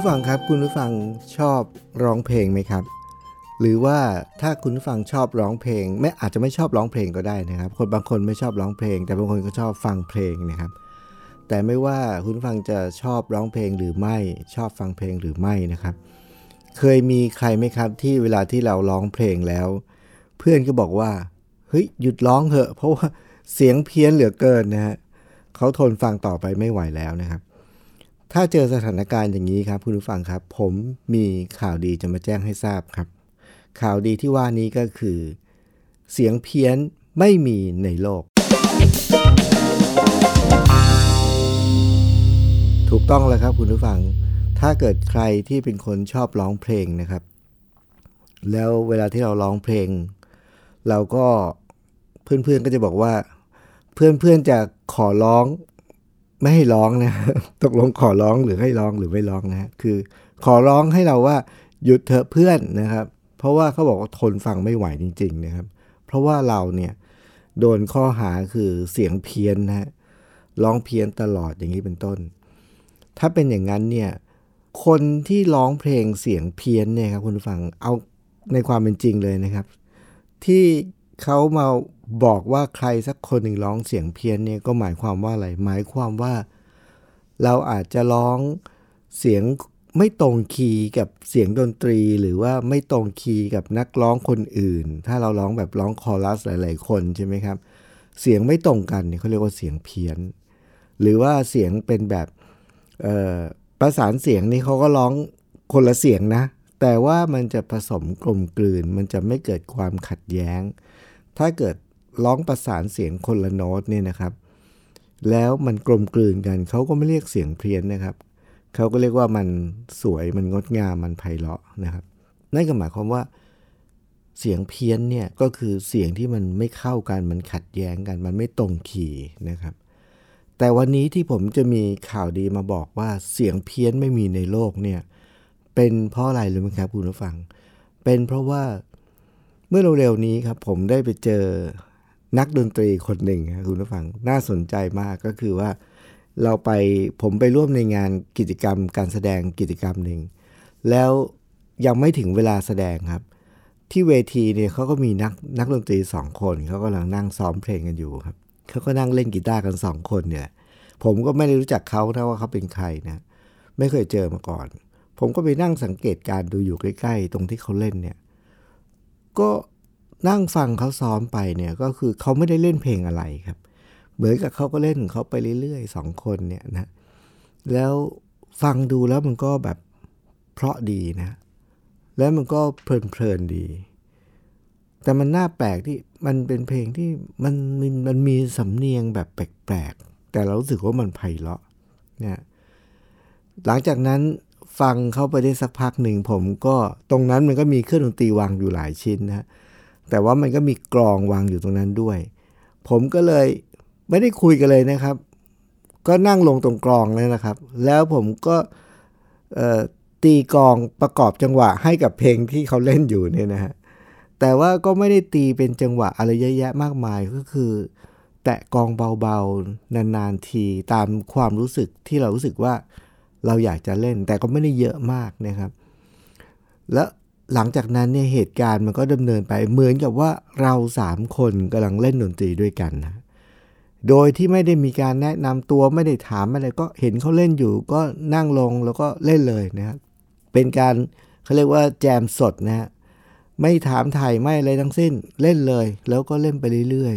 ผู้ฟังครับ คุณผู้ฟังชอบร้องเพลงไหมครับ หรือว่าถ้าคุณผู้ฟังชอบร้องเพลงไม่อาจจะไม่ชอบร้องเพลงก็ได้นะครับ คนบางคนไม่ชอบร้องเพลง แต่บางคนก็ชอบฟังเพลงนะครับ แต่ไม่ว่าคุณฟังจะชอบร้องเพลงหรือไม่ชอบฟังเพลงหรือไม่นะครับ เคยมีใครไหมครับที่เวลาที่เราร้องเพลงแล้ว เพื่อนก็บอกว่าเฮ้ยหยุดร้องเถอะ เพราะว่าเสียงเพี้ยนเหลือเกินนะฮะเขาทนฟังต่อไปไม่ไหวแล้วนะครับ ถ้าเจอสถานการณ์อย่างนี้ครับคุณผู้ฟังครับ ผมมีข่าวดีจะมาแจ้งให้ทราบครับ ข่าวดีที่ว่านี้ก็คือ เสียงเพี้ยนไม่มีในโลก ถูกต้องแล้วครับคุณผู้ฟัง ถ้าเกิดใครที่เป็นคนชอบร้องเพลงนะครับ แล้วเวลาที่เราร้องเพลง เราก็เพื่อนๆก็จะบอกว่า เพื่อนๆจะขอร้อง ไม่ให้ร้องนะตกลงขอร้องหรือให้ร้องหรือไม่ร้องนะคือ ขอร้องให้เราว่าหยุดเถอะเพื่อนนะครับ เพราะว่าเขาบอกว่าทนฟังไม่ไหวจริง ๆ นะครับ เพราะว่าเราเนี่ยโดนข้อหาคือเสียงเพี้ยนนะฮะร้องเพี้ยนตลอดอย่างนี้เป็นต้น ถ้าเป็นอย่างนั้นเนี่ยคนที่ร้องเพลงเสียงเพี้ยนเนี่ยครับคุณผู้ฟังเอาในความเป็นจริงเลยนะครับ ที่เขามา บอกว่าใครสักคนหนึ่งร้องเสียงเพี้ยนเนี่ยก็หมายความว่าอะไร หมายความว่าเราอาจจะร้องเสียงไม่ตรงคีย์กับเสียงดนตรี หรือว่าไม่ตรงคีย์กับนักร้องคนอื่น ถ้าเราร้องแบบร้องคอรัสหลาย ๆ คนใช่ไหมครับ เสียงไม่ตรงกันเนี่ยเขาเรียกว่าเสียงเพี้ยน หรือว่าเสียงเป็นแบบประสานเสียงนี่เขาก็ร้องคนละเสียงนะ แต่ว่ามันจะผสมกลมกลืน มันจะไม่เกิดความขัดแย้ง ถ้าเกิด ร้องประสานเสียงคนละโน้ตเนี่ยนะครับ แล้วมันกลมกลืนกันเขาก็ไม่เรียกเสียงเพี้ยนนะครับเขาก็เรียกว่ามันสวยมันงดงามมันไพเราะนะครับ นั่นก็หมายความว่าเสียงเพี้ยนเนี่ยก็คือเสียงที่มันไม่เข้ากันมันขัดแย้งกัน มันไม่ตรงคีนะครับ แต่วันนี้ที่ผมจะมีข่าวดีมาบอกว่าเสียงเพี้ยนไม่มีในโลกเนี่ยเป็นเพราะอะไรรู้ไหมครับคุณผู้ฟัง เป็นเพราะว่าเมื่อเร็วๆนี้ครับผมได้ไปเจอ นักดนตรีคนหนึ่งครับคุณผู้ฟังน่าสนใจมากก็คือว่าเราไปผมไปร่วมในงานกิจกรรม การแสดงกิจกรรมหนึ่งแล้วยังไม่ถึงเวลาแสดงครับ ที่เวทีเนี่ยเขาก็มีนักนักดนตรีสองคนเขากำลังนั่งซ้อมเพลงกันอยู่ครับเขาก็นั่งเล่นกีตาร์กันสองคนเนี่ยผมก็ไม่ได้รู้จักเขานะว่าเขาเป็นใครนะไม่เคยเจอมาก่อน ผมก็ไปนั่งสังเกตการดูอยู่ใกล้ ๆ ตรงที่เขาเล่นเนี่ย ก็ นั่งฟังเขาซ้อมไปเนี่ยก็คือเขาไม่ได้เล่นเพลงอะไรครับเหมือนกับเขาก็เล่นของเขาไปเรื่อยๆสองคนเนี่ยนะแล้วฟังดูแล้วมันก็แบบเพราะดีนะ แล้วมันก็เพลินๆดี แต่มันน่าแปลกที่มันเป็นเพลงที่มันมันมันมีสำเนียงแบบแปลกๆ แต่เรารู้สึกว่ามันไพเราะเนี่ยหลังจากนั้นฟังเข้าไปได้สักพักหนึ่งผมก็ตรงนั้นมันก็มีเครื่องดนตรีวางอยู่หลายชิ้นนะ แต่ว่ามันก็มีกลองวางอยู่ตรงนั้นด้วย ผมก็เลยไม่ได้คุยกันเลยนะครับ ก็นั่งลงตรงกลองเลยนะครับ แล้วผมก็ตีกลองประกอบจังหวะให้กับเพลงที่เขาเล่นอยู่เนี่ยนะฮะแต่ว่าก็ไม่ได้ตีเป็นจังหวะอะไรเยอะแยะมากมายก็คือ แตะกองเบาๆ นานๆทีตามความรู้สึกที่เรารู้สึกว่าเราอยากจะเล่น แต่ก็ไม่ได้เยอะมากนะครับ แล้ว หลังจากนั้นเนี่ยเหตุการณ์มันก็ดำเนินไปเหมือนกับว่าเราสามคนกำลังเล่นดนตรีด้วยกันนะโดยที่ไม่ได้มีการแนะนำตัวไม่ได้ถามอะไรก็เห็นเขาเล่นอยู่ก็นั่งลงแล้วก็เล่นเลยนะครับเป็นการเขาเรียกว่าแจมสดนะฮะไม่ถามไทยไม่อะไรทั้งสิ้นเล่นเลย แล้วก็เล่นไปเรื่อย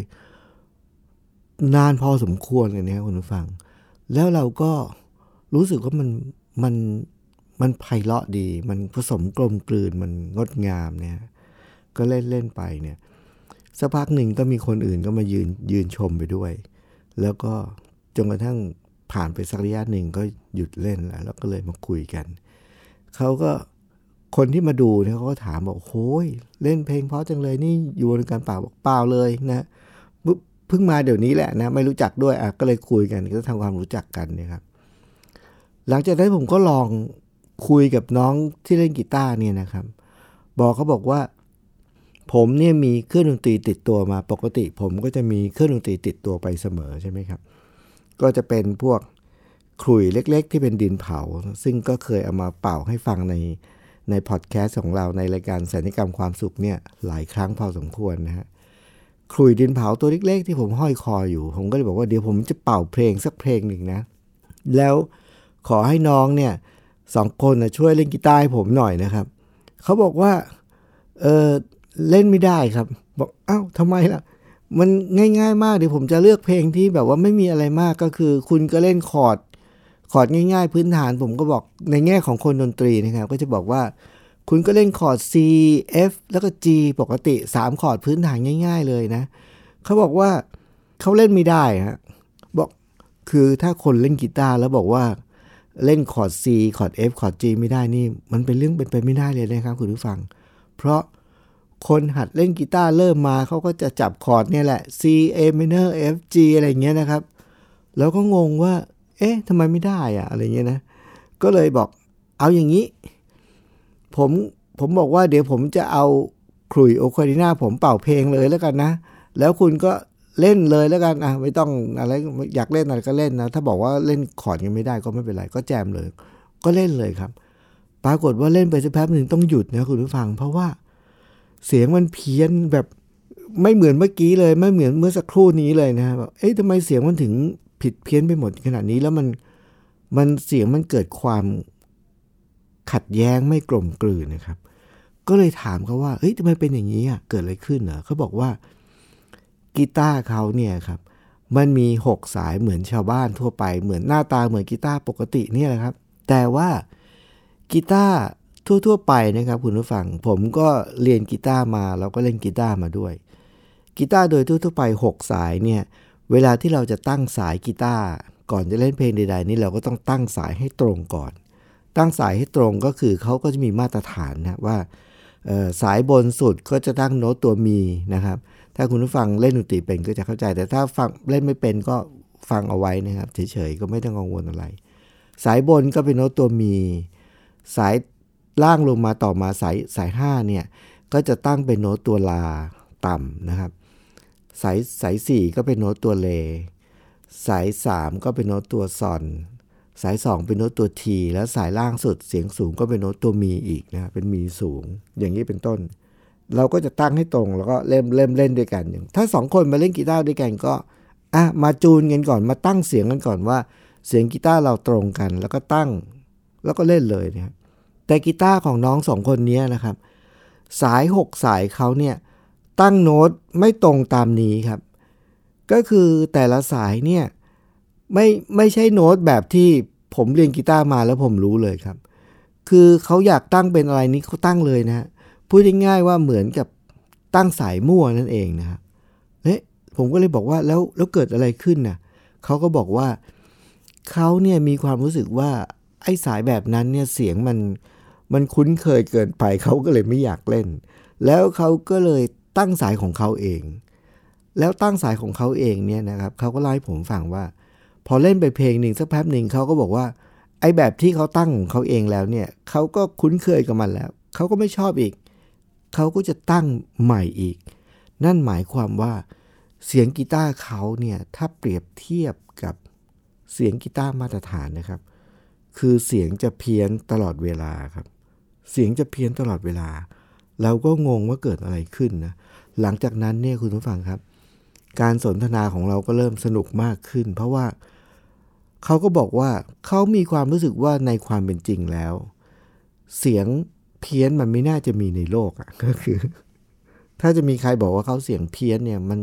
ๆ นานพอสมควรเลยนะคุณผู้ฟัง แล้วเราก็รู้สึกว่ามันมัน มันไพเราะดี มันผสมกลมกลืนมันงดงามเนี่ย ก็เล่นเล่นไปเนี่ยสักพักหนึ่งก็มีคนอื่นก็มายืนยืนชมไปด้วย แล้วก็จนกระทั่งผ่านไปสักระยะหนึ่งก็หยุดเล่นแล้ว แล้วก็เลยมาคุยกัน เขาก็คนที่มาดูเนี่ยเขาก็ถามบอกโอ้ยเล่นเพลงเพราะจังเลยนี่อยู่ในการเปล่าบอกเปล่าเลยนะเพิ่งมาเดี๋ยวนี้แหละนะ ไม่รู้จักด้วยอะก็เลยคุยกันก็ทำความรู้จักกันเนะครับ หลังจากนั้นผมก็ลอง คุยกับน้องที่เล่นกีตาร์เนี่ยนะครับ บอกเขาบอกว่า ผมเนี่ยมีเครื่องดนตรีติดตัวมาปกติ ผมก็จะมีเครื่องดนตรีติดตัวไปเสมอใช่ไหมครับ ก็จะเป็นพวกขลุ่ยเล็ก ๆ ที่เป็นดินเผา ซึ่งก็เคยเอามาเป่าให้ฟังในในพอดแคสต์ของเราในรายการสัญญกรรมความสุขเนี่ยหลายครั้งพอสมควรนะฮะขลุ่ยดินเผาตัวเล็ก ๆ ที่ผมห้อยคออยู่ ผมก็เลยบอกว่าเดี๋ยวผมจะเป่าเพลงสักเพลงหนึ่งนะ แล้วขอให้น้องเนี่ย สองคนนะช่วยเล่นกีตาร์ให้ผมหน่อยนะครับ เขาบอกว่า เออเล่นไม่ได้ครับ บอกอ้าวทำไมล่ะ มันง่ายๆมากเดี๋ยวผมจะเลือกเพลงที่แบบว่าไม่มีอะไรมากก็คือ คุณก็เล่นคอร์ดคอร์ดง่ายๆ พื้นฐานผมก็บอกในแง่ของคนดนตรีนะครับ ก็จะบอกว่า คุณก็เล่นคอร์ด C F แล้วก็ G ปกติ 3 คอร์ดพื้นฐานง่าย ๆ เลยนะ เขาบอกว่าเขาเล่นไม่ได้ฮะบอกคือถ้าคนเล่นกีตาร์แล้วบอกว่า เล่นคอร์ด C คอร์ด F คอร์ด G ไม่ได้นี่ มันเป็นเรื่องเป็นไปไม่ได้เลยนะครับคุณผู้ฟัง เพราะคนหัดเล่นกีตาร์เริ่มมาเขาก็จะจับคอร์ดเนี่ยแหละ C A minor F G อะไรเงี้ยนะครับ แล้วก็งงว่า เอ๊ะทำไมไม่ได้อะอะไรเงี้ยนะ ก็เลยบอกเอาอย่างนี้ ผมผมบอกว่าเดี๋ยวผมจะเอาครุยโอคาริน่าผมเป่าเพลงเลยแล้วกันนะ แล้วคุณก็ เล่นเลยแล้วกันอะไม่ต้องอะไรอยากเล่นอะไรก็เล่นนะถ้าบอกว่าเล่นคอดยังไม่ได้ก็ไม่เป็นไรก็แจมเลย ก็เล่นเลยครับ ปรากฏว่าเล่นไปสักแป๊บหนึ่งต้องหยุดนะคุณผู้ฟัง เพราะว่าเสียงมันเพี้ยนแบบไม่เหมือนเมื่อกี้เลยไม่เหมือนเมื่อสักครู่นี้เลยนะแบบเอ๊ะทำไมเสียงมันถึงผิดเพี้ยนไปหมดขนาดนี้แล้วมันมันเสียงมันเกิดความขัดแย้งไม่กลมกลืนนะครับ ก็เลยถามเขาว่าเฮ้ยทำไมเป็นอย่างนี้อะเกิดอะไรขึ้นเหรอเขาบอกว่า กีตาร์เขาเนี่ยครับมันมี 6 สายเหมือนชาวบ้านทั่วไป เหมือนหน้าตาเหมือนกีตาร์ปกติเนี่ยแหละครับ แต่ว่ากีตาร์ทั่ว ๆ ไปนะครับคุณผู้ฟัง ผมก็เรียนกีตาร์มาแล้วก็เล่นกีตาร์มาด้วยกีตาร์โดยทั่วๆไป 6 สายเนี่ยเวลาที่เราจะตั้งสายกีตาร์ก่อนจะเล่นเพลงใดๆนี่เราก็ต้องตั้งสายให้ตรงก่อน ตั้งสายให้ตรงก็คือเขาก็จะมีมาตรฐานนะว่าสายบนสุดก็จะตั้งโน้ตตัวมีนะครับ ถ้าคุณผู้ฟังเล่นดนตรีเป็นก็จะเข้าใจ แต่ถ้าฟังเล่นไม่เป็นก็ฟังเอาไว้นะครับเฉยๆก็ไม่ต้องกังวลอะไร สายบนก็เป็นโน้ตตัวมี สายล่างลงมาต่อมาสายสายห้าเนี่ยก็จะตั้งเป็นโน้ตตัวลาต่ำนะครับ สายสายสี่ก็เป็นโน้ตตัวเล สายสามก็เป็นโน้ตตัวซอลสายสองเป็นโน้ตตัวทีแล้วสายล่างสุดเสียงสูงก็เป็นโน้ตตัวมีอีกนะเป็นมีสูง อย่างนี้เป็นต้น เราก็จะตั้งให้ตรงแล้วก็เล่มเล่มเล่นด้วยกันอย่างถ้าสองคนมาเล่นกีตาร์ด้วยกันก็อะมาจูนกันก่อนมาตั้งเสียงกันก่อนว่า เสียงกีตาร์เราตรงกัน แล้วก็ตั้งแล้วก็เล่นเลยนะครับแต่กีตาร์ของน้องสองคนนี้นะครับ สาย 6 สายเขาเนี่ยตั้งโน้ตไม่ตรงตามนี้ครับ ก็คือแต่ละสายเนี่ยไม่ไม่ใช่โน้ตแบบที่ผมเรียนกีตาร์มาแล้วผมรู้เลยครับ คือเขาอยากตั้งเป็นอะไรนี้เขาตั้งเลยนะฮะ พูดง่ายๆว่าเหมือนกับตั้งสายมั่วนั่นเองนะครับเฮ้ผมก็เลยบอกว่าแล้วแล้วเกิดอะไรขึ้นนะ่ะเขาก็บอกว่าเขาเนี่ยมีความรู้สึกว่าไอ้สายแบบนั้นเนี่ยเสียงมันมันคุ้นเคยเกินไปเขาก็เลยไม่อยากเล่น แล้วเขาก็เลยตั้งสายของเขาเอง แล้วตั้งสายของเขาเองเนี่ยนะครับเขาก็เล่าให้ผมฟังว่า พอเล่นไปเพลงหนึ่งสักแป๊บหนึ่งเขาก็บอกว่า ไอ้แบบที่เขาตั้งของเขาเองแล้วเนี่ยเขาก็คุ้นเคยกับมันแล้วเขาก็ไม่ชอบอีก เขาก็จะตั้งใหม่อีก นั่นหมายความว่า เสียงกีตาร์เขาเนี่ยถ้าเปรียบเทียบกับเสียงกีตาร์มาตรฐานนะครับ คือเสียงจะเพี้ยนตลอดเวลาครับ เสียงจะเพี้ยนตลอดเวลา เราก็งงว่าเกิดอะไรขึ้นนะหลังจากนั้นเนี่ยคุณผู้ฟังครับ การสนทนาของเราก็เริ่มสนุกมากขึ้น เพราะว่าเขาก็บอกว่าเขามีความรู้สึกว่าในความเป็นจริงแล้ว เสียง เพี้ยนมันไม่น่าจะมีในโลกอะ่ะก็คือ ถ้าจะมีใครบอกว่าเขาเสียงเพี้ยนเนี่ยมัน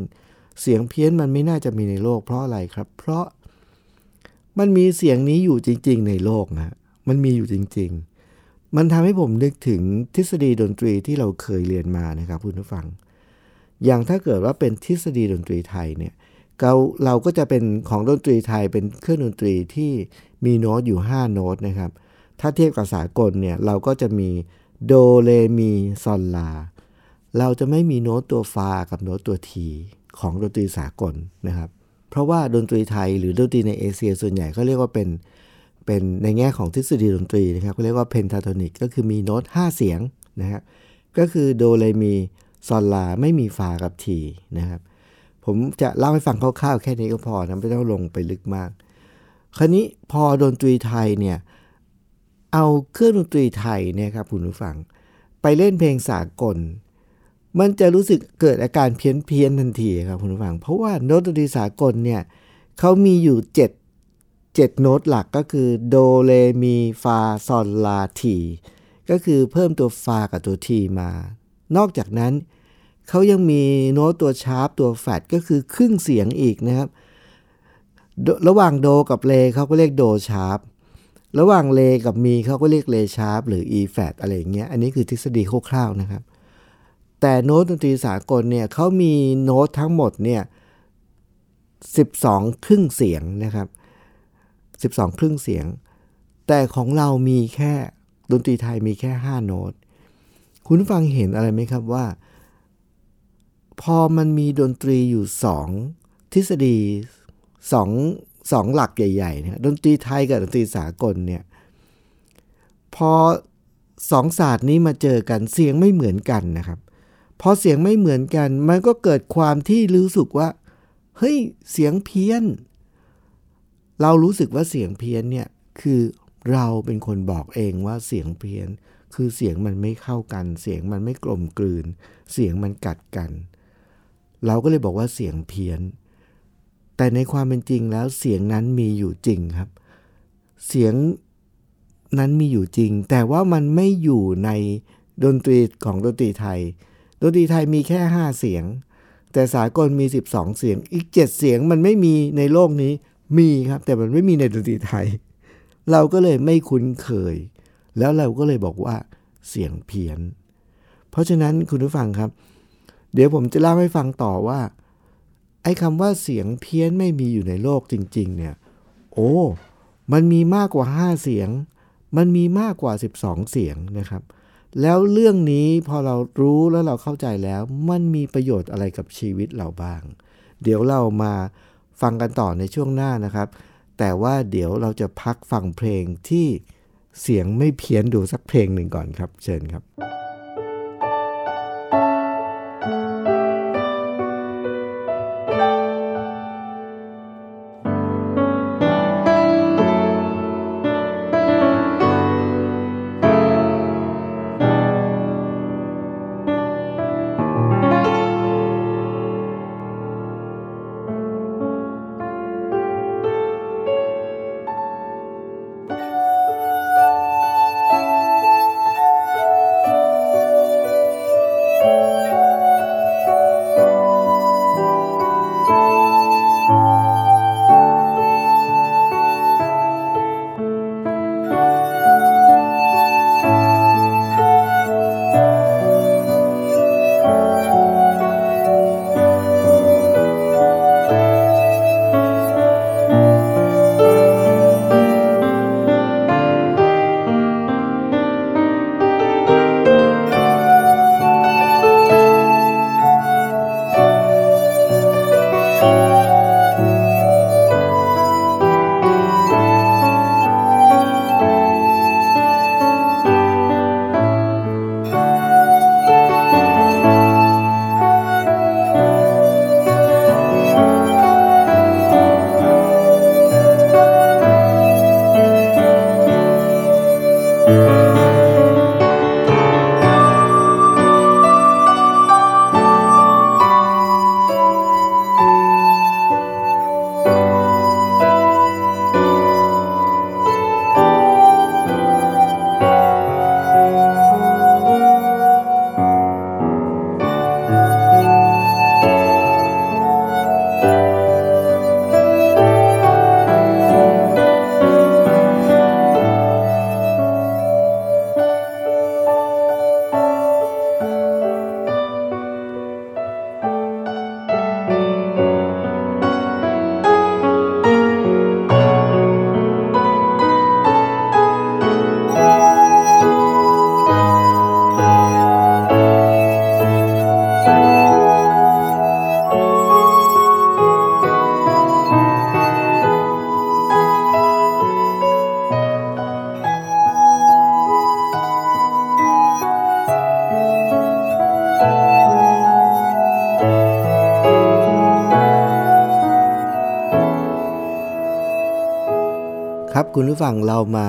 เสียงเพี้ยนมันไม่น่าจะมีในโลก เพราะอะไรครับ เพราะมันมีเสียงนี้อยู่จริง ๆ ในโลกนะมันมีอยู่จริง ๆ มันทำให้ผมนึกถึงทฤษฎีดนตรีที่เราเคยเรียนมานะครับคุณผู้ฟัง อย่างถ้าเกิดว่าเป็นทฤษฎีดนตรีไทยเนี่ยเราเราก็จะเป็นของดนตรีไทยเป็นเครื่องดนตรีที่มีโน้ตอยู่ 5 โน้ตนะครับ ถ้าเทียบกับสากลเนี่ยเราก็จะมี โดเลมีซอลลา เราจะไม่มีโน้ตตัวฟากับโน้ตตัวทีของดนตรีสากลนะครับ เพราะว่าดนตรีไทยหรือดนตรีในเอเชียส่วนใหญ่เขาเรียกว่าเป็นเป็นในแง่ของทฤษฎีดนตรีนะครับเขาเรียกว่า pentatonic ก็คือมีโน้ต 5 เสียงนะครับก็คือโดเลมีซอลลาไม่มีฟากับทีนะครับ ผมจะเล่าให้ฟังคร่าวๆแค่นี้ก็พอนะไม่ต้องลงไปลึกมาก คราวนี้พอดนตรีไทยเนี่ย เอาเครื่องดนตรีไทยเนี่ยครับคุณผู้ฟัง ไปเล่นเพลงสากล มันจะรู้สึกเกิดอาการเพี้ยนเพี้ยนทันทีครับคุณผู้ฟัง เพราะว่าโน้ตดนตรีสากลเนี่ยเขามีอยู่ 7 7 โน้ตหลักก็คือโดเลมีฟาซอลลาทีก็คือเพิ่มตัวฟากับตัวทีมา นอกจากนั้นเขายังมีโน้ตตัว sharp ตัวแฟดก็คือครึ่งเสียงอีกนะครับ ระหว่างโดกับเลเขาก็เรียกโด sharp ระหว่างเลกับมีเขาก็เรียกเล sharp หรือ e แฟอะไรอย่างเงี้ย อันนี้คือทฤษฎีคร่าวๆนะครับ แต่โน้ตดนตรีสากลเนี่ยเขามีโน้ตทั้งหมดเนี่ย12 ครึ่งเสียงนะครับ 12 ครึ่งเสียง แต่ของเรามีแค่ดนตรีไทยมีแค่ 5 โน้ต คุณฟังเห็นอะไรไหมครับว่า พอมันมีดนตรีอยู่สองทฤษฎีสอง สองหลักใหญ่ๆเนี่ยดนตรีไทยกับดนตรีสากลเนี่ยพอสองศาสตร์นี้มาเจอกันเสียงไม่เหมือนกันนะครับพอเสียงไม่เหมือนกัน มันก็เกิดความที่รู้สึกว่าเฮ้ยเสียงเพี้ยน เรารู้สึกว่าเสียงเพี้ยนเนี่ยคือเราเป็นคนบอกเองว่าเสียงเพี้ยน คือเสียงมันไม่เข้ากัน เสียงมันไม่กลมกลืน เสียงมันกัดกัน เราก็เลยบอกว่าเสียงเพี้ยน แต่ในความเป็นจริงแล้วเสียงนั้นมีอยู่จริงครับ เสียงนั้นมีอยู่จริง แต่ว่ามันไม่อยู่ในดนตรีของดนตรีไทย ดนตรีไทยมีแค่ 5 เสียง แต่สากลมี 12 เสียง อีก 7 เสียงมันไม่มีในโลกนี้ มีครับ แต่มันไม่มีในดนตรีไทย เราก็เลยไม่คุ้นเคย แล้วเราก็เลยบอกว่า เสียงเพี้ยน เพราะฉะนั้นคุณผู้ฟังครับ เดี๋ยวผมจะเล่าให้ฟังต่อว่า ไอ้คำว่าเสียงเพี้ยนไม่มีอยู่ในโลกจริง ๆ เนี่ย โอ้ มันมีมากกว่า 5 เสียง มันมีมากกว่า 12 เสียงนะครับ แล้วเรื่องนี้พอเรารู้แล้วเราเข้าใจแล้ว มันมีประโยชน์อะไรกับชีวิตเราบ้าง เดี๋ยวเรามาฟังกันต่อในช่วงหน้านะครับ แต่ว่าเดี๋ยวเราจะพักฟังเพลงที่เสียงไม่เพี้ยนดูสักเพลงหนึ่งก่อนครับ เชิญครับ ฟังเรามา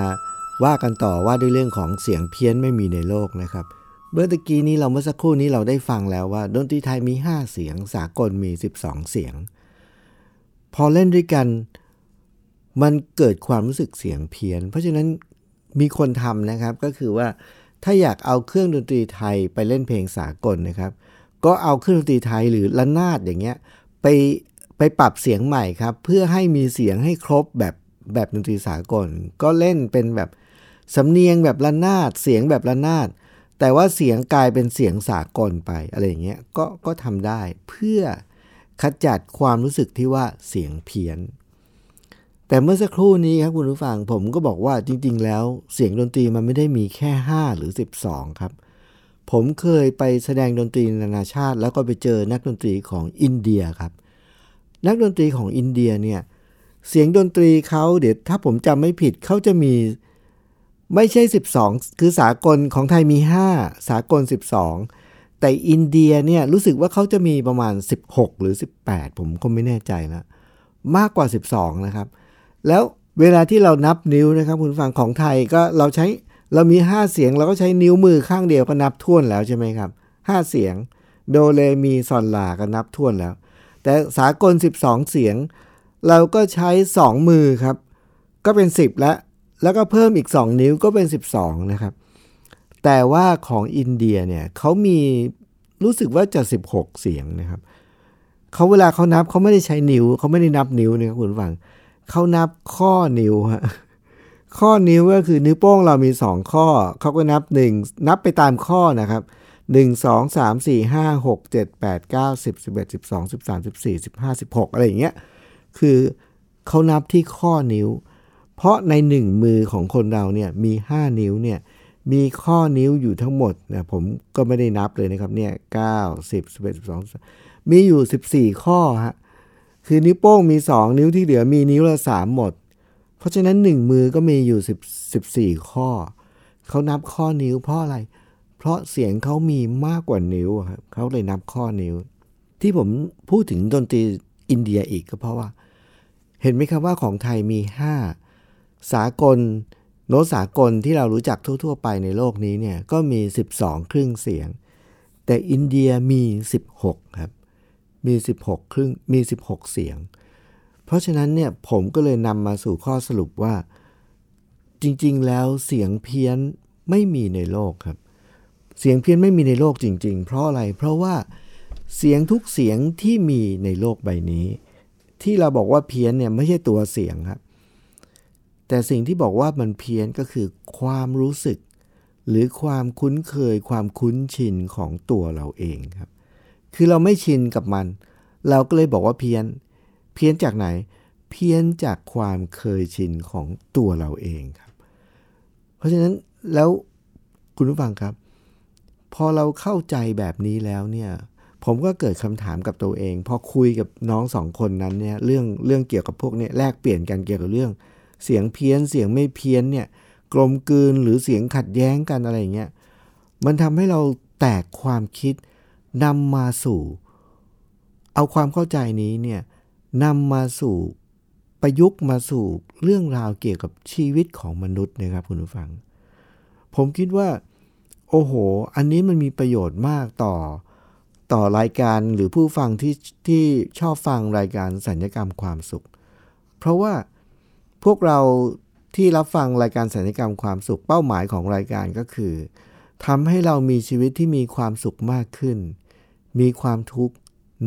ว่ากันต่อว่าด้วยเรื่องของเสียงเพี้ยนไม่มีในโลกนะครับ เมื่อตะกี้นี้เราเมื่อสักครู่นี้เราได้ฟังแล้วว่าดนตรีไทยมี 5 เสียง สากลมี 12 เสียง พอเล่นด้วยกัน มันเกิดความรู้สึกเสียงเพี้ยน เพราะฉะนั้นมีคนทำนะครับก็คือว่าถ้าอยากเอาเครื่องดนตรีไทยไปเล่นเพลงสากลนะครับ ก็เอาเครื่องดนตรีไทยหรือระนาดอย่างเงี้ยไปไปปรับเสียงใหม่ครับ เพื่อให้มีเสียงให้ครบแบบ แบบดนตรีสากล ก็เล่นเป็นแบบสำเนียงแบบระนาดเสียงแบบระนาด แต่ว่าเสียงกลายเป็นเสียงสากลไปอะไรอย่างเงี้ยก็ก็ทำได้เพื่อขจัดความรู้สึกที่ว่าเสียงเพี้ยน แต่เมื่อสักครู่นี้ครับคุณผู้ฟังผมก็บอกว่าจริง ๆ แล้วเสียงดนตรีมันไม่ได้มีแค่ 5 หรือ 12 ครับ ผมเคยไปแสดงดนตรีนานาชาติ แล้วก็ไปเจอนักดนตรีของอินเดียครับ นักดนตรีของอินเดียเนี่ยเเสียงดนตรีเขาเดี๋ยวถ้าผมจำไม่ผิดเขาจะมี ไม่ใช่ 12 คือสากลของไทยมี 5 สากล 12 แต่อินเดียเนี่ยรู้สึกว่าเขาจะมีประมาณ 16 หรือ 18 ผมก็ไม่แน่ใจแล้วมากกว่า 12 นะครับ แล้วเวลาที่เรานับนิ้วนะครับคุณฟังของไทยก็เราใช้เรามี 5 เสียงเราก็ใช้นิ้วมือข้างเดียวก็นับท่วนแล้วใช่ไหมครับ 5 เสียงโดเลมีซอนลาก็นับท่วนแล้ว แต่สากล 12 เสียง เราก็ใช้ 2 มือครับ ก็เป็น 10 แล้ว แล้วก็เพิ่มอีก 2 นิ้วก็เป็น 12 นะครับ แต่ว่าของอินเดียเนี่ยเขามีรู้สึกว่าจะ 16 เสียงนะครับเขาเวลาเขานับเขาไม่ได้ใช้นิ้วเขาไม่ได้นับนิ้วนะครับคุณฟังเขานับข้อนิ้วฮะข้อนิ้วก็คือนิ้วโป้งเรามี 2 ข้อ เขาก็นับ 1 นับไปตามข้อนะครับ 1 2 3 4 5 6 7 8 9 10 11 12 13 14 15 16 อะไรอย่างเงี้ย คือเขานับที่ข้อนิ้ว เพราะในหนึ่งมือของคนเราเนี่ยมี 5 นิ้วเนี่ยมีข้อนิ้วอยู่ทั้งหมดนะผมก็ไม่ได้นับเลยนะครับเนี่ย9 10 11 12มีอยู่14ข้อฮะคือนิ้วโป้งมี2นิ้วที่เหลือมีนิ้วละ3หมด เพราะฉะนั้น1มือก็มีอยู่10 14ข้อเขานับข้อนิ้วเพราะอะไร เพราะเสียงเขามีมากกว่านิ้วครับเขาเลยนับข้อนิ้ว ที่ผมพูดถึงดนตรี อินเดียอีกก็เพราะว่า เห็นไหมครับว่าของไทยมี 5 สากล โน้ตสากลที่เรารู้จักทั่ว ๆ ไปในโลกนี้เนี่ยก็มี 12 ครึ่งเสียง แต่อินเดียมี 16 ครับ มี 16 ครึ่งมี 16 เสียง เพราะฉะนั้นเนี่ยผมก็เลยนำมาสู่ข้อสรุปว่า จริงๆ แล้วเสียงเพี้ยนไม่มีในโลกครับ เสียงเพี้ยนไม่มีในโลกจริง ๆ เพราะอะไรเพราะว่า เสียงทุกเสียงที่มีในโลกใบนี้ ที่เราบอกว่าเพี้ยนเนี่ยไม่ใช่ตัวเสียงครับ แต่สิ่งที่บอกว่ามันเพี้ยนก็คือความรู้สึก หรือความคุ้นเคยความคุ้นชินของตัวเราเองครับ คือเราไม่ชินกับมัน เราก็เลยบอกว่าเพี้ยน เพี้ยนจากไหน เพี้ยนจากความเคยชินของตัวเราเองครับ เพราะฉะนั้นแล้วคุณผู้ฟังครับ พอเราเข้าใจแบบนี้แล้วเนี่ย ผมก็เกิดคำถามกับตัวเอง พอคุยกับน้องสองคนนั้นเนี่ยเรื่องเรื่องเกี่ยวกับพวกนี้แลกเปลี่ยนกันเกี่ยวกับเรื่อง เสียงเพี้ยนเสียงไม่เพี้ยนเนี่ยกลมกลืนหรือเสียงขัดแย้งกันอะไรเงี้ยมันทำให้เราแตกความคิดนำมาสู่ เอาความเข้าใจนี้เนี่ยนำมาสู่ประยุกต์มาสู่เรื่องราวเกี่ยวกับชีวิตของมนุษย์นะครับคุณผู้ฟัง ผมคิดว่า โอ้โห อันนี้มันมีประโยชน์มากต่อ ต่อรายการหรือผู้ฟังที่ที่ชอบฟังรายการสัญญกรรมความสุข เพราะว่าพวกเราที่รับฟังรายการสัญญกรรมความสุขเป้าหมายของรายการก็คือทำให้เรามีชีวิตที่มีความสุขมากขึ้น มีความทุกข์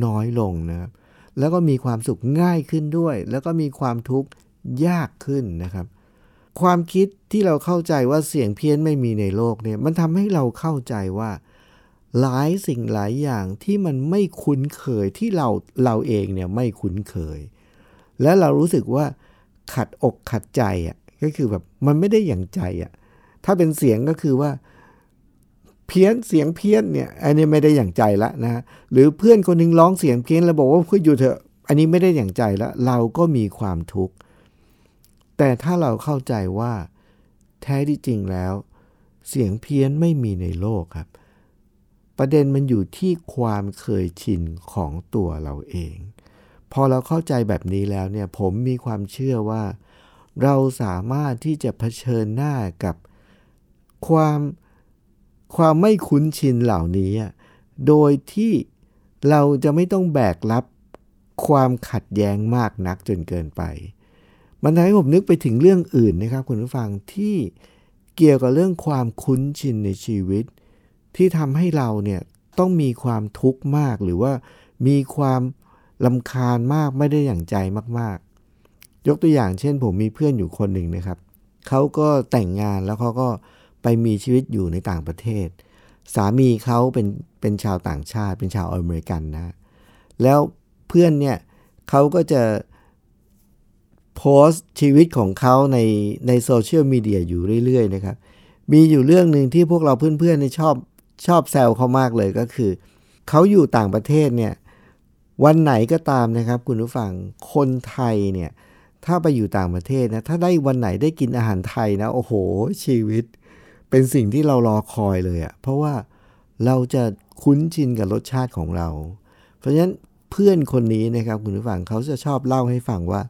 น้อยลงนะครับแล้วก็มีความสุขง่ายขึ้นด้วย แล้วก็มีความทุกข์ยากขึ้นนะครับ ความคิดที่เราเข้าใจว่าเสียงเพี้ยนไม่มีในโลกเนี่ยมันทำให้เราเข้าใจว่า หลายสิ่งหลายอย่างที่มันไม่คุ้นเคยที่เราเราเองเนี่ยไม่คุ้นเคย และเรารู้สึกว่าขัดอกขัดใจอะก็คือแบบมันไม่ได้อย่างใจอะถ้าเป็นเสียงก็คือว่า เพี้ยนเสียงเพี้ยนเนี่ยอันนี้ไม่ได้อย่างใจละนะหรือเพื่อนคนนึงร้องเสียงเพี้ยนแล้วบอกว่าเพื่ออยู่เถอะ อันนี้ไม่ได้อย่างใจล้วเราก็มีความทุกข์แต่ถ้าเราเข้าใจว่าแท้ที่จริงแล้ว เสียงเพี้ยนไม่มีในโลกครับ ประเด็นมันอยู่ที่ความเคยชินของตัวเราเอง พอเราเข้าใจแบบนี้แล้วเนี่ยผมมีความเชื่อว่า เราสามารถที่จะเผชิญหน้ากับความความไม่คุ้นชินเหล่านี้ โดยที่เราจะไม่ต้องแบกรับความขัดแย้งมากนักจนเกินไป มันทำให้ผมนึกไปถึงเรื่องอื่นนะครับคุณผู้ฟังที่เกี่ยวกับเรื่องความคุ้นชินในชีวิต ที่ทำให้เราเนี่ยต้องมีความทุกข์มากหรือว่ามีความลำคาญมากไม่ได้อย่างใจมากๆ ยกตัวอย่างเช่น ผมมีเพื่อนอยู่คนหนึ่งนะครับเขาก็แต่งงานแล้วเขาก็ไปมีชีวิตอยู่ในต่างประเทศ สามีเขาเป็นเป็นชาวต่างชาติ เป็นชาวอเมริกันนะ แล้วเพื่อนเนี่ยเขาก็จะโพสต์ชีวิตของเขาในในโซเชียลมีเดียอยู่เรื่อยๆนะครับ มีอยู่เรื่องหนึ่งที่พวกเราเพื่อนๆชอบ ชอบแซวเขามากเลยก็คือ เขาอยู่ต่างประเทศเนี่ยวันไหนก็ตามนะครับ คุณผู้ฟังคนไทยเนี่ยถ้าไปอยู่ต่างประเทศนะถ้าได้วันไหนได้กินอาหารไทยนะ โอ้โห ชีวิต เป็นสิ่งที่เรารอคอยเลยอะ่ะเพราะว่าเราจะคุ้นชินกับรสชาติของเรา เพราะฉะนั้นเพื่อนคนนี้นะครับ คุณผู้ฟังเขาจะชอบเล่าให้ฟังว่า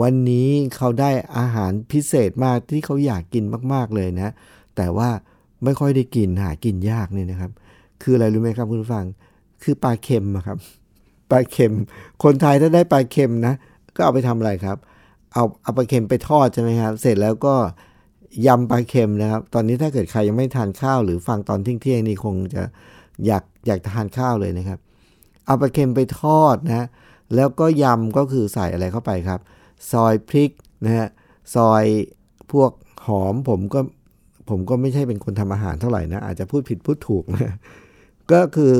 วันนี้เขาได้อาหารพิเศษมากที่เขาอยากกินมาก ๆเลยนะ แต่ว่า ไม่ค่อยได้กินหากินยากเนี่ยนะครับ คืออะไรรู้ไหมครับคุณผู้ฟัง คือปลาเค็มครับปลาเค็ม คนไทยถ้าได้ปลาเค็มนะ ก็เอาไปทำอะไรครับ เอาเอาปลาเค็มไปทอดใช่ไหมครับ เสร็จแล้วก็ยำปลาเค็มนะครับ ตอนนี้ถ้าเกิดใครยังไม่ทานข้าวหรือฟังตอนเที่ยงๆนี่คงจะอยากอยากทานข้าวเลยนะครับ เอาปลาเค็มไปทอดนะแล้วก็ยำก็คือใส่อะไรเข้าไปครับ ซอยพริกนะฮะซอยพวกหอมผมก็ ผมก็ไม่ใช่เป็นคนทำอาหารเท่าไหร่นะ อาจจะพูดผิดพูดถูกนะก็คือ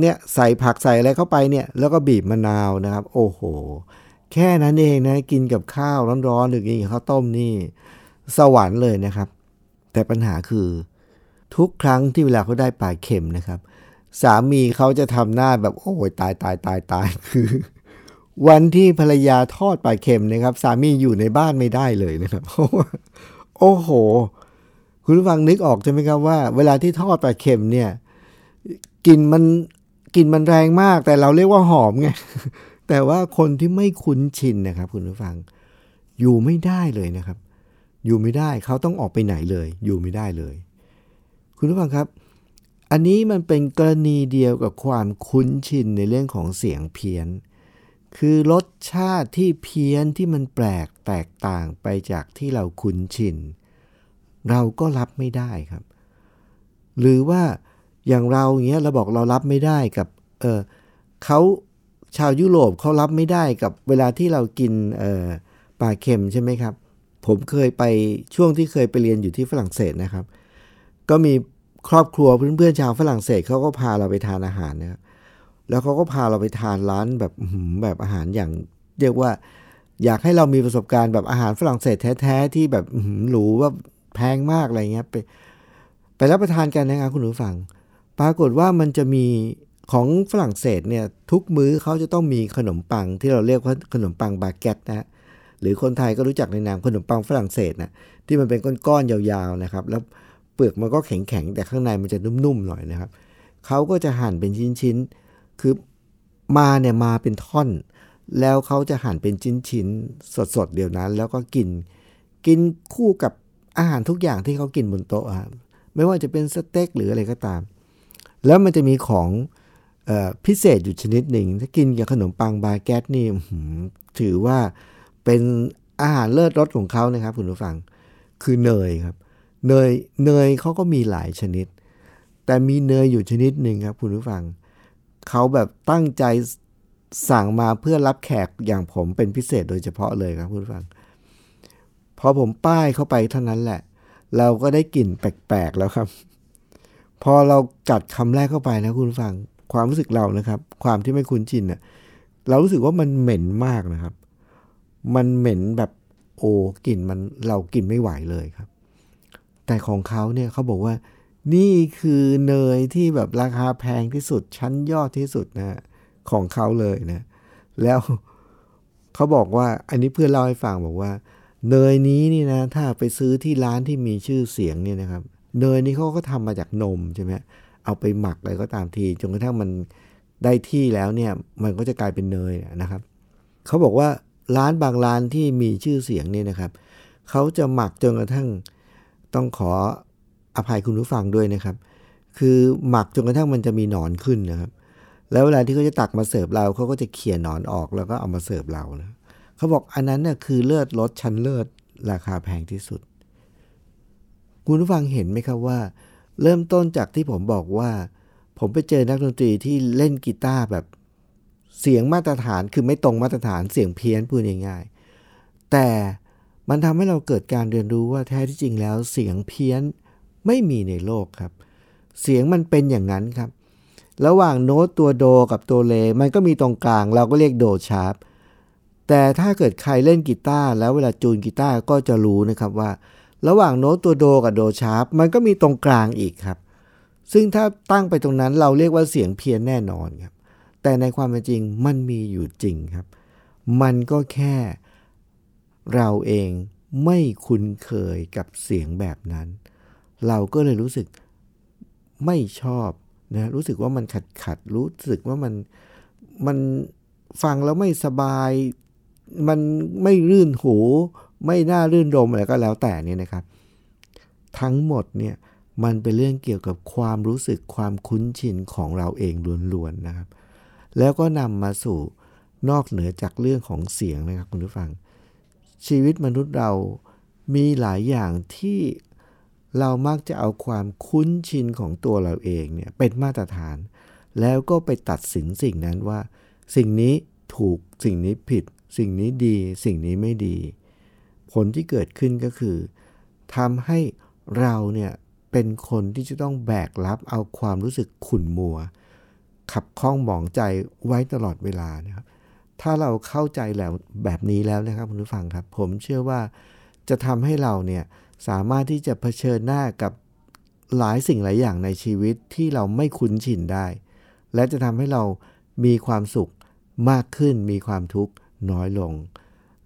เนี่ยใส่ผักใส่อะไรเข้าไปเนี่ย แล้วก็บีบมะนาวนะครับ โอ้โห แค่นั้นเองนะ กินกับข้าวร้อนๆหรือกินกับข้าวต้มนี่ สวรรค์เลยนะครับ แต่ปัญหาคือ ทุกครั้งที่เวลาเขาได้ปลาเค็มนะครับ สามีเขาจะทำหน้าแบบโอ้ยตายตายตายตายคือ วันที่ภรรยาทอดปลาเค็มนะครับ สามีอยู่ในบ้านไม่ได้เลยนะครับเพราะว่าโอ้โห คุณผู้ฟังนึกออกใช่ไหมครับว่า เวลาที่ทอดปลาเค็มเนี่ยกลิ่นมันกลิ่นมันแรงมาก แต่เราเรียกว่าหอมไงแต่ว่าคนที่ไม่คุ้นชินนะครับ คุณผู้ฟัง อยู่ไม่ได้เลยนะครับ อยู่ไม่ได้เขาต้องออกไปไหนเลย อยู่ไม่ได้เลย คุณผู้ฟังครับ อันนี้มันเป็นกรณีเดียวกับความคุ้นชินในเรื่องของเสียงเพี้ยน คือรสชาติที่เพี้ยนที่มันแปลกแตกต่างไปจากที่เราคุ้นชินเเราก็รับไม่ได้ครับ หรือว่าอย่างเราอย่างเงี้ยเราบอกเรารับไม่ได้กับเออเขาชาวยุโรปเขารับไม่ได้กับเวลาที่เรากินเออปลาเค็มใช่ไหมครับ ผมเคยไปช่วงที่เคยไปเรียนอยู่ที่ฝรั่งเศสนะครับ ก็มีครอบครัวเพื่อนๆชาวฝรั่งเศสเขาก็พาเราไปทานอาหารนะครับแล้วเขาก็พาเราไปทานร้านแบบแบบอาหารอย่าง เรียกว่า อยากให้เรามีประสบการณ์แบบอาหารฝรั่งเศสแท้ๆที่แบบหรูว่า แพงมากอะไรเงี้ยไปไปรับประทานกันนะครับคุณผู้ฟัง ปรากฏว่ามันจะมีของฝรั่งเศสเนี่ยทุกมื้อเขาจะต้องมีขนมปังที่เราเรียกว่าขนมปังบาเกตนะหรือคนไทยก็รู้จักในนามขนมปังฝรั่งเศสนะที่มันเป็นก้อนๆยาวๆนะครับ แล้วเปลือกมันก็แข็งๆแต่ข้างในมันจะนุ่มๆหน่อยนะครับเขาก็จะหั่นเป็นชิ้นๆคือมาเนี่ยมาเป็นท่อน แล้วเขาจะหั่นเป็นชิ้นๆสดๆเดียวนั้น แล้วก็กิน กินคู่กับ อาหารทุกอย่างที่เขากินบนโต๊ะไม่ว่าจะเป็นสเต็กหรืออะไรก็ตาม แล้วมันจะมีของอพิเศษอยู่ชนิดหนึ่ง ถ้ากินกับขนมปังบาแกตนี่ถือว่าเป็นอาหารเลิศรสของเขานะครับคุณผู้ฟัง คือเนยครับ เนยเนยเขาก็มีหลายชนิด แต่มีเนยอยู่ชนิดหนึ่งครับคุณผู้ฟังเขาแบบตั้งใจสั่งมาเพื่อรับแขกอย่างผมเป็นพิเศษโดยเฉพาะเลยครับคุณผู้ฟัง พอผมป้ายเข้าไปเท่านั้นแหละ เราก็ได้กลิ่นแปลกๆแล้วครับ พอเรากัดคำแรกเข้าไปนะคุณฟังความรู้สึกเรานะครับ ความที่ไม่คุ้นชินเนะ่ยเรารู้สึกว่ามันเหม็นมากนะครับ มันเหม็นแบบโอ้กลิ่นมันเรากินไม่ไหวเลยครับ แต่ของเขาเนี่ยเขาบอกว่า นี่คือเนยที่แบบราคาแพงที่สุดชั้นยอดที่สุดนะของเขาเลยนะ แล้วเขาบอกว่าอันนี้เพื่อนเล่าให้ฟังบอกว่า เนยนี้นี่นะถ้าไปซื้อที่ร้านที่มีชื่อเสียงเนี่ยนะครับ เนยนี่เขาก็ทำมาจากนมใช่ไหมเอาไปหมักอะไรก็ตามทีจนกระทั่งมันได้ที่แล้วเนี่ยมันก็จะกลายเป็นเนยนะครับเขาบอกว่าร้านบางร้านที่มีชื่อเสียงเนี่ยนะครับเขาจะหมักจนกระทั่งต้องขออภัยคุณผู้ฟังด้วยนะครับ คือหมักจนกระทั่งมันจะมีหนอนขึ้นนะครับ แล้วเวลาที่เขาจะตักมาเสิร์ฟเราเขาก็จะเขี่ยหนอนออกแล้วก็เอามาเสิร์ฟเรานะ เขาบอกอันนั้นน่ยคือเลือดรสชั้นเลือดราคาแพงที่สุด คุณผู้ฟังเห็นไหมครับว่า เริ่มต้นจากที่ผมบอกว่า ผมไปเจอนักดนตรีที่เล่นกีตาร์แบบเสียงมาตรฐานคือไม่ตรงมาตรฐานเสียงเพี้ยนพูดง่ายๆแต่มันทำให้เราเกิดการเรียนรู้ว่าแท้ที่จริงแล้วเสียงเพี้ยนไม่มีในโลกครับ เสียงมันเป็นอย่างนั้นครับ ระหว่างโน้ตตัวโดกับตัวเล มันก็มีตรงกลาง เราก็เรียกโดชาร์ป แต่ถ้าเกิดใครเล่นกีตาร์แล้วเวลาจูนกีตาร์ก็จะรู้นะครับว่า ระหว่างโน้ตตัวโดกับโดชาร์ปมันก็มีตรงกลางอีกครับ ซึ่งถ้าตั้งไปตรงนั้นเราเรียกว่าเสียงเพี้ยนแน่นอนครับ แต่ในความเป็นจริงมันมีอยู่จริงครับ มันก็แค่เราเองไม่คุ้นเคยกับเสียงแบบนั้น เราก็เลยรู้สึกไม่ชอบนะรู้สึกว่ามันขัดขัดรู้สึกว่ามันมันฟังแล้วไม่สบาย มันไม่รื่นหู ไม่น่ารื่นรมอะไรก็แล้วแต่นี่นะครับ ทั้งหมดเนี่ยมันเป็นเรื่องเกี่ยวกับความรู้สึกความคุ้นชินของเราเองล้วนๆนะครับ แล้วก็นำมาสู่นอกเหนือจากเรื่องของเสียงนะครับคุณผู้ฟัง ชีวิตมนุษย์เรามีหลายอย่างที่เรามักจะเอาความคุ้นชินของตัวเราเองเนี่ยเป็นมาตรฐาน แล้วก็ไปตัดสินสิ่งนั้นว่า สิ่งนี้ถูกสิ่งนี้ผิด สิ่งนี้ดีสิ่งนี้ไม่ดี ผลที่เกิดขึ้นก็คือทำให้เราเนี่ยเป็นคนที่จะต้องแบกรับเอาความรู้สึกขุ่นมัว ขับคล้องหมองใจไว้ตลอดเวลานะครับ ถ้าเราเข้าใจแล้วแบบนี้แล้วนะครับคุณผู้ฟังครับ ผมเชื่อว่าจะทำให้เราเนี่ยสามารถที่จะเผชิญหน้ากับหลายสิ่งหลายอย่างในชีวิตที่เราไม่คุ้นชินได้ และจะทำให้เรามีความสุขมากขึ้นมีความทุกข์ น้อยลง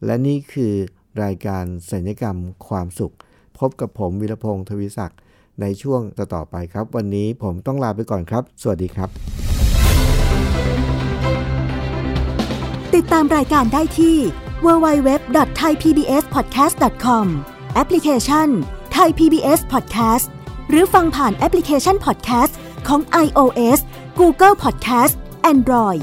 และนี่คือรายการสัญญกรรมความสุข พบกับผมวิรพงศ์ทวิศักดิ์ในช่วงต่อไปครับ วันนี้ผมต้องลาไปก่อนครับ สวัสดีครับ ติดตามรายการได้ที่ www.thaipbspodcast.com แอปพลิเคชัน Thai PBS Podcast หรือฟังผ่านแอปพลิเคชัน Podcast ของ iOS Google Podcast Android